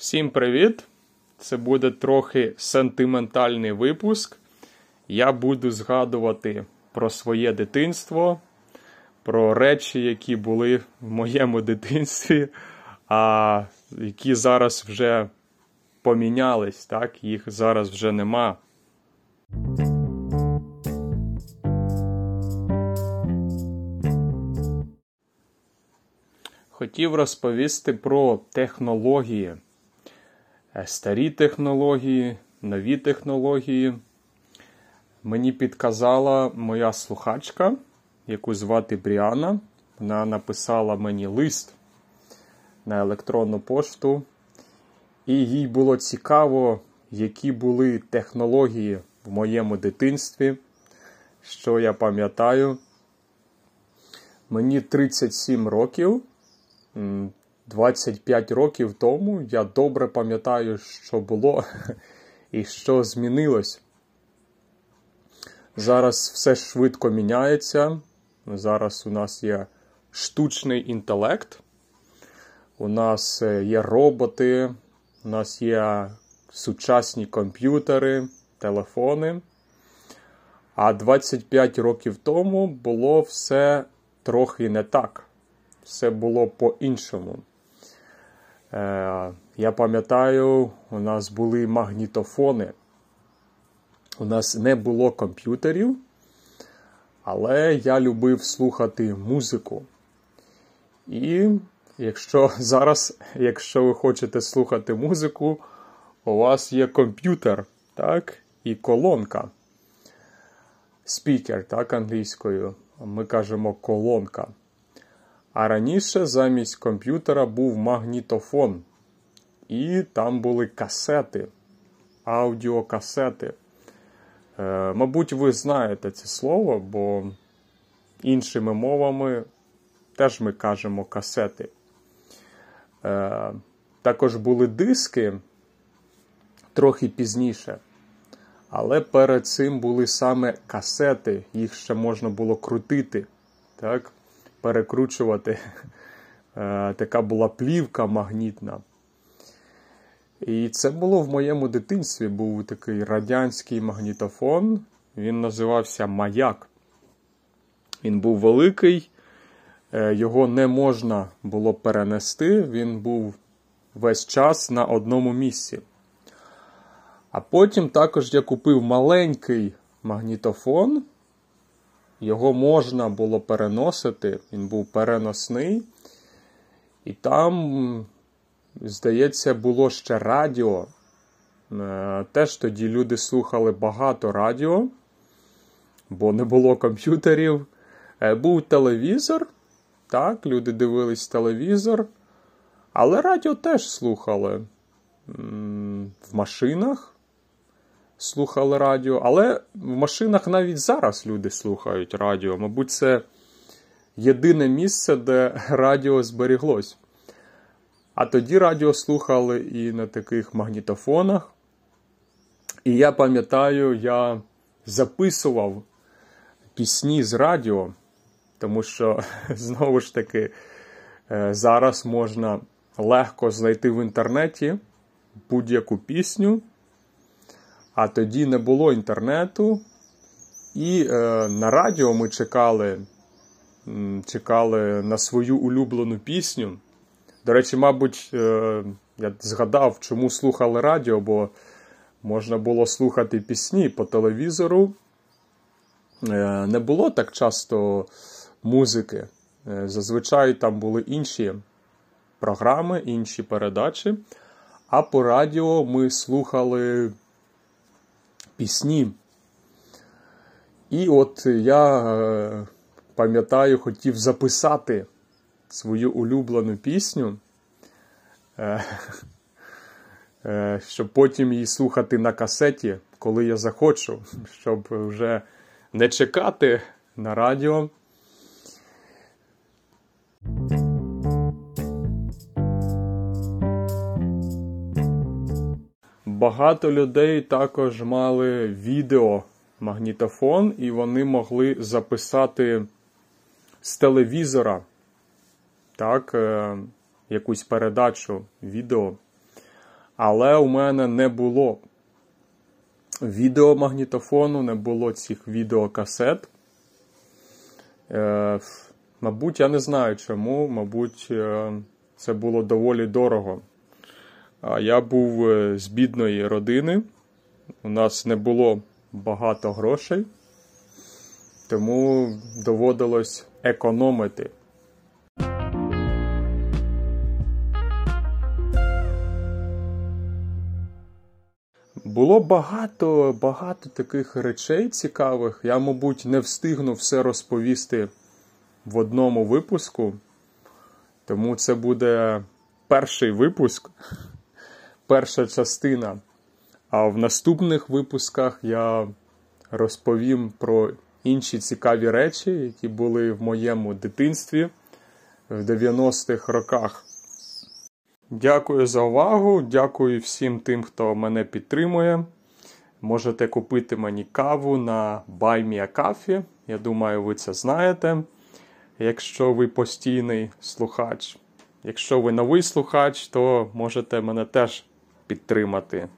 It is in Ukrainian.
Всім привіт! Це буде трохи сентиментальний випуск. Я буду згадувати про своє дитинство, про речі, які були в моєму дитинстві, а які зараз вже помінялись, так? їх зараз вже нема. Хотів розповісти про технології. Е, старі технології, нові технології. Мені підказала моя слухачка, яку звати Бріана. Вона написала мені лист на електронну пошту, і їй було цікаво, які були технології в моєму дитинстві, що я пам'ятаю. Мені 37 років. 25 років тому я добре пам'ятаю, що було і що змінилось. Зараз все швидко міняється. Зараз у нас є штучний інтелект, у нас е, є роботи, у нас є сучасні комп'ютери, телефони. А 25 років тому було все трохи не так. Все було по-іншому. Е, я пам'ятаю, у нас були магнітофони. У нас не було комп'ютерів, але я любив слухати музику. І якщо зараз, якщо ви хочете слухати музику, у вас є комп'ютер, так, і колонка. Спікер, так, англійською. Ми кажемо колонка. А раніше замість комп'ютера був магнітофон. І там були касети, аудіокасети. Е, Мабуть, ви знаєте це слово, бо іншими мовами теж ми кажемо касети. Е, Також були диски трохи пізніше. Але перед цим були саме касети, їх ще можна було крутити. так? Перекручувати. Е, така була плівка магнітна. І це було в моєму дитинстві. Був такий радянський магнітофон. Він називався Маяк. Він був великий, е, його не можна було перенести, він був весь час на одному місці. А потім також я купив маленький магнітофон. Його можна було переносити, він був переносний. І там, здається, було ще радіо. Е, теж тоді люди слухали багато радіо, бо не було комп'ютерів. Е, був телевізор. Так, люди дивились телевізор. Але радіо теж слухали в машинах слухали радіо, але в машинах навіть зараз люди слухають радіо. Мабуть, це єдине місце, де радіо зберіглось. А тоді радіо слухали і на таких магнітофонах. І я пам'ятаю, я записував пісні з радіо, тому що, знову ж таки, е, зараз можна легко знайти в інтернеті будь-яку пісню а тоді не було інтернету. І е, на радіо ми чекали чекали на свою улюблену пісню. До речі, мабуть, е, я згадав, чому слухали радіо, бо можна було слухати пісні по телевізору. Е, не було так часто музики. Е, зазвичай там були інші програми, інші передачі. А по радіо ми слухали пісні. І от я е, пам'ятаю, хотів записати свою улюблену пісню, е, е, щоб потім її слухати на касеті, коли я захочу, щоб вже не чекати на радіо. Багато людей також мали відеомагнітофон, і вони могли записати з телевізора так, е, якусь передачу відео. Але у мене не було відеомагнітофону, не було цих відеокасет. Е, Мабуть, я не знаю чому. Мабуть, е, це було доволі дорого. А я був е, з бідної родини. У нас не було багато грошей, тому доводилось економити. Було багато багато таких речей цікавих. Я, мабуть, не встигну все розповісти в одному випуску. Тому це буде перший випуск, перша частина. А в наступних випусках я розповім про інші цікаві речі, які були в моєму дитинстві в 90-х роках. Дякую за увагу. Дякую всім тим, хто мене підтримує. Можете купити мені каву на BuyMeACoffee. Я думаю, ви це знаєте. Якщо ви постійний слухач. Якщо ви новий слухач, то можете мене теж підтримати.